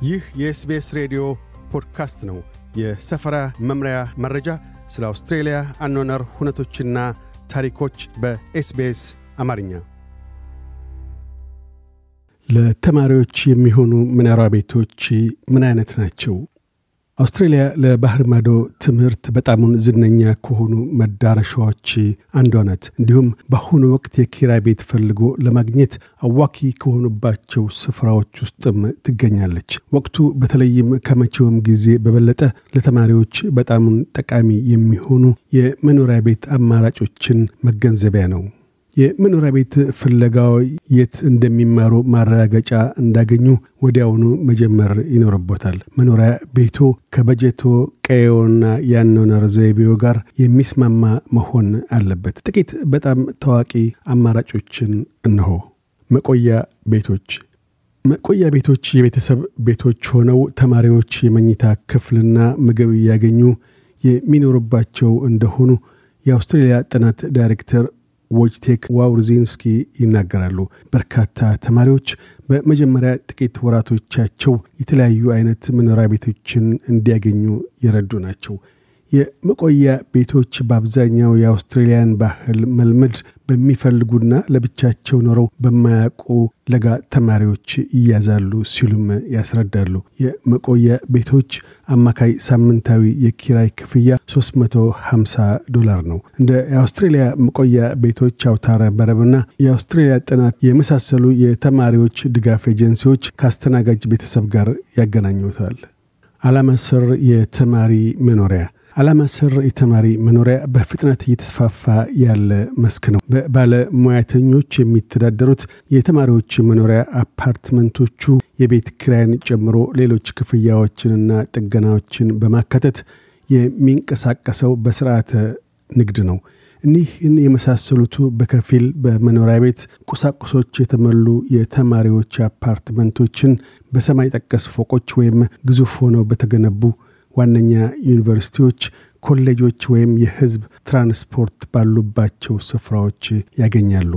ይህ የኤስቤስ ሬዲዮ ፖድካስት ነው። የሰፈራ መምሪያ መረጃ፣ ስለ አውስትሬልያ አኗኗር ሁነቶችና ታሪኮች በኤስቤስ አማርኛ። ለተማሪዎች የሚሆኑ መኖሪያ ቤቶች ምን አይነት ናቸው? አውስትሬልያ ለባህር ማዶ ትምህርት በጣሙን ዝነኛ ከሆኑ መዳረሻዎች አንዷ ናት። እንዲሁም በአሁኑ ወቅት የኪራይ ቤት ፈልጎ ለማግኘት አዋኪ ከሆኑባቸው ስፍራዎች ውስጥም ትገኛለች። ወቅቱ በተለይም ከመቼውም ጊዜ በበለጠ ለተማሪዎች በጣሙን ጠቃሚ የሚሆኑ የመኖሪያ ቤት አማራጮችን መገንዘቢያ ነው። የመኖሪያ ቤት ፍለጋው የት እንደሚማሩ ማረጋገጫ እንዳገኙ ወዲያውኑ መጀመር ይኖርቦታል። መኖሪያ ቤቶ ከበጀቶ ቀየውና የአኗኗር ዘይቤው ጋር የሚስማማ መሆን አለበት። ጥቂት በጣም ታዋቂ አማራጮችን እንሆ። መቆያ ቤቶች መቆያ ቤቶች የቤተሰብ ቤቶች ሆነው ተማሪዎች የመኝታ ክፍልና ምግብ እያገኙ የሚኖሩባቸው እንደሆኑ የአውስትሬልያ ጥናት ዳይሬክተር ዎጅቴክ ዋውርዚንስኪ ይናገራሉ። በርካታ ተማሪዎች በመጀመሪያ ጥቂት ወራቶቻቸው የተለያዩ አይነት መኖሪያ ቤቶችን እንዲያገኙ የረዱ ናቸው። የመቆያ ቤቶች በአብዛኛው የአውስትሬልያን ባህል መልመድ በሚፈልጉና ለብቻቸው ኖረው በማያውቁ ለጋ ተማሪዎች ይያዛሉ ሲሉም ያስረዳሉ። የመቆያ ቤቶች አማካይ ሳምንታዊ የኪራይ ክፍያ 350 ዶላር ነው። እንደ የአውስትሬልያ መቆያ ቤቶች አውታረ መረብና የአውስትሬልያ ጥናት የመሳሰሉ የተማሪዎች ድጋፍ ኤጀንሲዎች ከአስተናጋጅ ቤተሰብ ጋር ያገናኙታል። ስር የተማሪ መኖሪያ ዓላማ ስር የተማሪ መኖሪያ በፍጥነት እየተስፋፋ ያለ መስክ ነው። በባለሙያተኞች የሚተዳደሩት የተማሪዎች መኖሪያ አፓርትመንቶቹ የቤት ኪራይን ጨምሮ ሌሎች ክፍያዎችንና ጥገናዎችን በማካተት የሚንቀሳቀሰው በስርዓተ ንግድ ነው። እኒህን የመሳሰሉቱ በከፊል በመኖሪያ ቤት ቁሳቁሶች የተሞሉ የተማሪዎች አፓርትመንቶችን በሰማይ ጠቀስ ፎቆች ወይም ግዙፍ ሆነው በተገነቡ ዋነኛ ዩኒቨርሲቲዎች፣ ኮሌጆች ወይም የህዝብ ትራንስፖርት ባሉባቸው ስፍራዎች ያገኛሉ።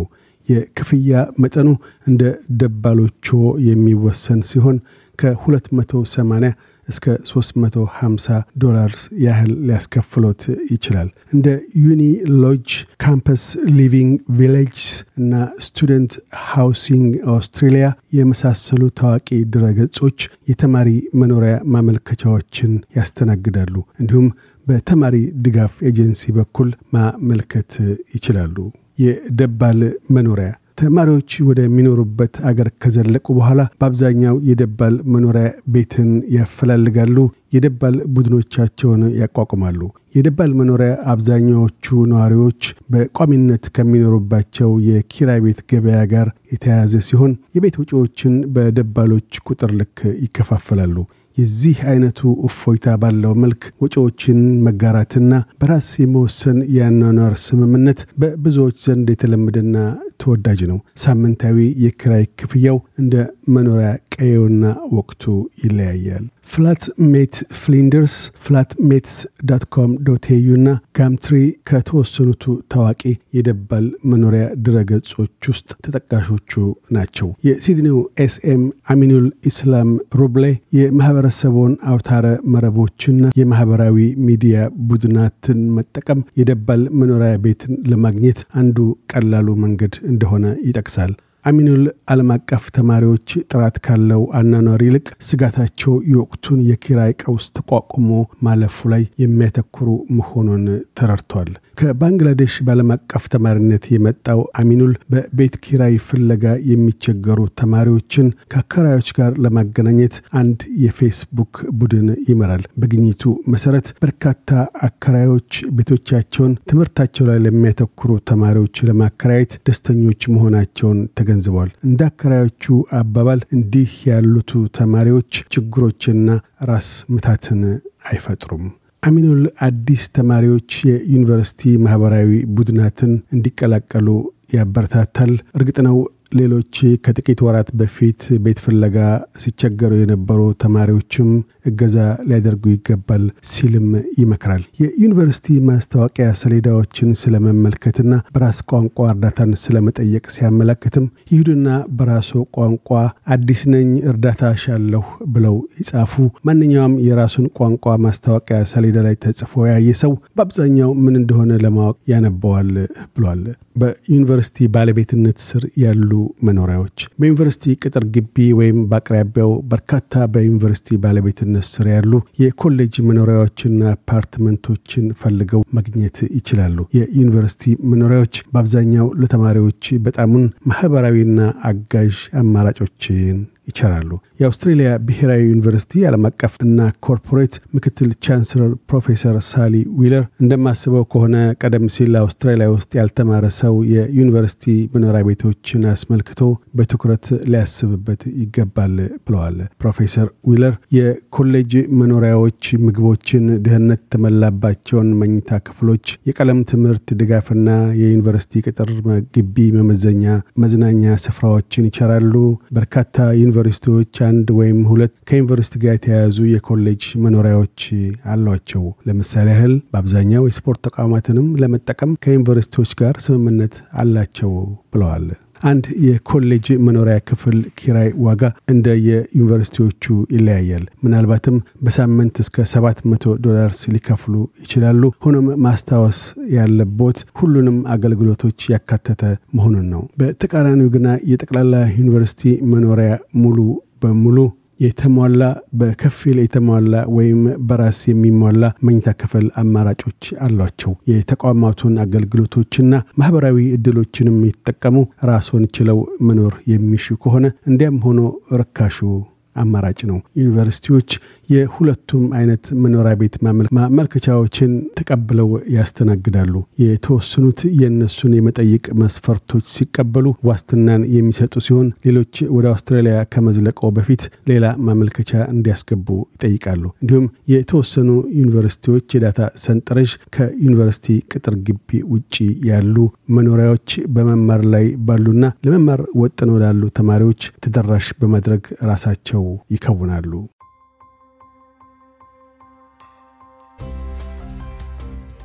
የክፍያ መጠኑ እንደ ደባሎቾ የሚወሰን ሲሆን ከ280 እስከ 350 ዶላር ያህል ሊያስከፍሎት ይችላል። እንደ ዩኒ ሎጅ፣ ካምፐስ ሊቪንግ ቪሌጅስ እና ስቱደንት ሃውሲንግ አውስትሬሊያ የመሳሰሉ ታዋቂ ድረገጾች የተማሪ መኖሪያ ማመልከቻዎችን ያስተናግዳሉ። እንዲሁም በተማሪ ድጋፍ ኤጀንሲ በኩል ማመልከት ይችላሉ። የደባል መኖሪያ ተማሪዎች ወደሚኖሩበት አገር ከዘለቁ በኋላ በአብዛኛው የደባል መኖሪያ ቤትን ያፈላልጋሉ። የደባል ቡድኖቻቸውን ያቋቁማሉ። የደባል መኖሪያ አብዛኛዎቹ ነዋሪዎች በቋሚነት ከሚኖሩባቸው የኪራይ ቤት ገበያ ጋር የተያያዘ ሲሆን የቤት ወጪዎችን በደባሎች ቁጥር ልክ ይከፋፈላሉ። የዚህ አይነቱ እፎይታ ባለው መልክ ወጪዎችን መጋራትና በራስ የመወሰን የአኗኗር ስምምነት በብዙዎች ዘንድ የተለመደና ተወዳጅ ነው። ሳምንታዊ የክራይ ክፍያው እንደ መኖሪያ ቀየውና ወቅቱ ይለያያል። Flatmate Finders፣ Flatmates dot com dot au እና Gumtree ከተወሰኑቱ ታዋቂ የደባል መኖሪያ ድረገጾች ውስጥ ተጠቃሾቹ ናቸው። የሲድኒው ኤስኤም አሚኑል ኢስላም ሩብሌ የማህበረሰቡን አውታረ መረቦችና የማህበራዊ ሚዲያ ቡድናትን መጠቀም የደባል መኖሪያ ቤትን ለማግኘት አንዱ ቀላሉ መንገድ እንደሆነ ይጠቅሳል። አሚኑል ዓለም አቀፍ ተማሪዎች ጥራት ካለው አናኗር ይልቅ ስጋታቸው የወቅቱን የኪራይ ቀውስ ተቋቁሞ ማለፉ ላይ የሚያተኩሩ መሆኑን ተረድቷል። ከባንግላዴሽ በዓለም አቀፍ ተማሪነት የመጣው አሚኑል በቤት ኪራይ ፍለጋ የሚቸገሩ ተማሪዎችን ከአከራዮች ጋር ለማገናኘት አንድ የፌስቡክ ቡድን ይመራል። በግኝቱ መሰረት በርካታ አከራዮች ቤቶቻቸውን ትምህርታቸው ላይ ለሚያተኩሩ ተማሪዎች ለማከራየት ደስተኞች መሆናቸውን ተገንዝበዋል። እንደ አከራዮቹ አባባል እንዲህ ያሉቱ ተማሪዎች ችግሮችና ራስ ምታትን አይፈጥሩም። አሚኑል አዲስ ተማሪዎች የዩኒቨርሲቲ ማህበራዊ ቡድናትን እንዲቀላቀሉ ያበረታታል። እርግጥ ነው ሌሎች ከጥቂት ወራት በፊት ቤት ፍለጋ ሲቸገሩ የነበሩ ተማሪዎችም እገዛ ሊያደርጉ ይገባል ሲልም ይመክራል። የዩኒቨርሲቲ ማስታወቂያ ሰሌዳዎችን ስለመመልከትና በራስ ቋንቋ እርዳታን ስለመጠየቅ ሲያመለክትም ይሁድና በራሱ ቋንቋ አዲስ ነኝ እርዳታ ሻለሁ ብለው ይጻፉ። ማንኛውም የራሱን ቋንቋ ማስታወቂያ ሰሌዳ ላይ ተጽፎ ያየ ሰው በአብዛኛው ምን እንደሆነ ለማወቅ ያነበዋል ብሏል። በዩኒቨርሲቲ ባለቤትነት ስር ያሉ መኖሪያዎች በዩኒቨርሲቲ ቅጥር ግቢ ወይም በአቅራቢያው በርካታ በዩኒቨርሲቲ ባለቤትነት ስር ያሉ የኮሌጅ መኖሪያዎችና አፓርትመንቶችን ፈልገው ማግኘት ይችላሉ። የዩኒቨርሲቲ መኖሪያዎች በአብዛኛው ለተማሪዎች በጣሙን ማህበራዊና አጋዥ አማራጮችን ይቸራሉ። የአውስትሬሊያ ብሔራዊ ዩኒቨርሲቲ ዓለም አቀፍ እና ኮርፖሬት ምክትል ቻንስለር ፕሮፌሰር ሳሊ ዊለር እንደማስበው ከሆነ ቀደም ሲል አውስትራሊያ ውስጥ ያልተማረ ሰው የዩኒቨርሲቲ መኖሪያ ቤቶችን አስመልክቶ በትኩረት ሊያስብበት ይገባል ብለዋል። ፕሮፌሰር ዊለር የኮሌጅ መኖሪያዎች ምግቦችን፣ ደህንነት የተሞላባቸውን መኝታ ክፍሎች፣ የቀለም ትምህርት ድጋፍና የዩኒቨርሲቲ ቅጥር ግቢ መመዘኛ መዝናኛ ስፍራዎችን ይቸራሉ። በርካታ ዩኒቨርሲቲዎች አንድ ወይም ሁለት ከዩኒቨርሲቲ ጋር የተያያዙ የኮሌጅ መኖሪያዎች አሏቸው። ለምሳሌ ያህል በአብዛኛው የስፖርት ተቋማትንም ለመጠቀም ከዩኒቨርሲቲዎች ጋር ስምምነት አላቸው ብለዋል። አንድ የኮሌጅ መኖሪያ ክፍል ኪራይ ዋጋ እንደ የዩኒቨርሲቲዎቹ ይለያያል። ምናልባትም በሳምንት እስከ 700 ዶላርስ ሊከፍሉ ይችላሉ። ሆኖም ማስታወስ ያለቦት ሁሉንም አገልግሎቶች ያካተተ መሆኑን ነው። በተቃራኒው ግና የጠቅላላ ዩኒቨርሲቲ መኖሪያ ሙሉ በሙሉ የተሟላ በከፊል የተሟላ ወይም በራስ የሚሟላ መኝታ ክፍል አማራጮች አሏቸው። የተቋማቱን አገልግሎቶችና ማህበራዊ እድሎችንም የተጠቀሙ ራስዎን ችለው መኖር የሚሹ ከሆነ እንዲያም ሆኖ ርካሹ አማራጭ ነው። ዩኒቨርሲቲዎች የሁለቱም አይነት መኖሪያ ቤት ማመልከቻዎችን ተቀብለው ያስተናግዳሉ። የተወሰኑት የእነሱን የመጠይቅ መስፈርቶች ሲቀበሉ ዋስትናን የሚሰጡ ሲሆን፣ ሌሎች ወደ አውስትራሊያ ከመዝለቀው በፊት ሌላ ማመልከቻ እንዲያስገቡ ይጠይቃሉ። እንዲሁም የተወሰኑ ዩኒቨርሲቲዎች የ data ሰንጠረዥ ከዩኒቨርሲቲ ቅጥር ግቢ ውጭ ያሉ መኖሪያዎች በመማር ላይ ባሉና ለመማር ወጥነው ላሉ ተማሪዎች ተደራሽ በማድረግ ራሳቸው ይከውናሉ።